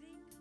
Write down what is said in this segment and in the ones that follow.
worthy.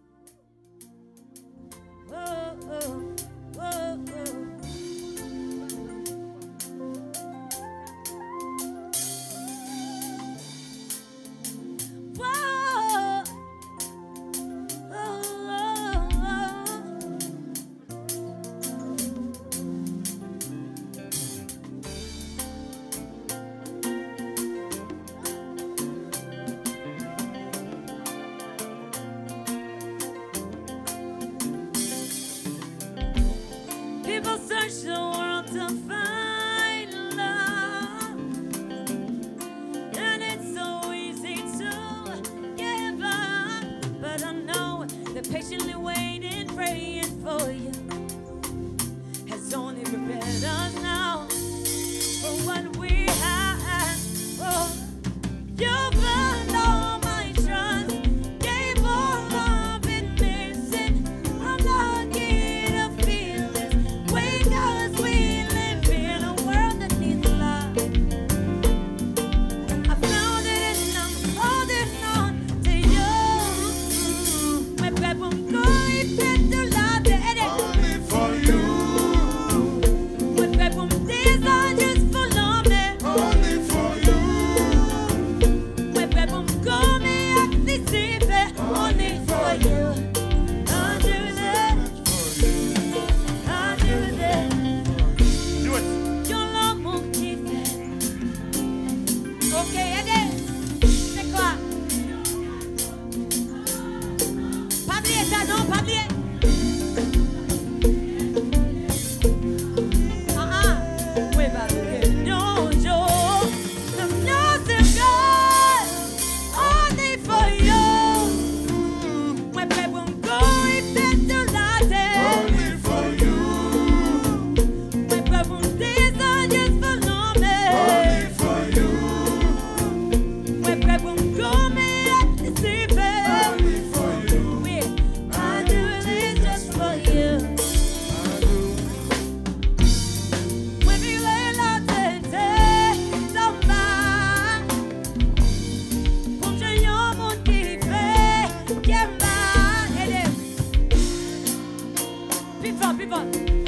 people, people.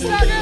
Wes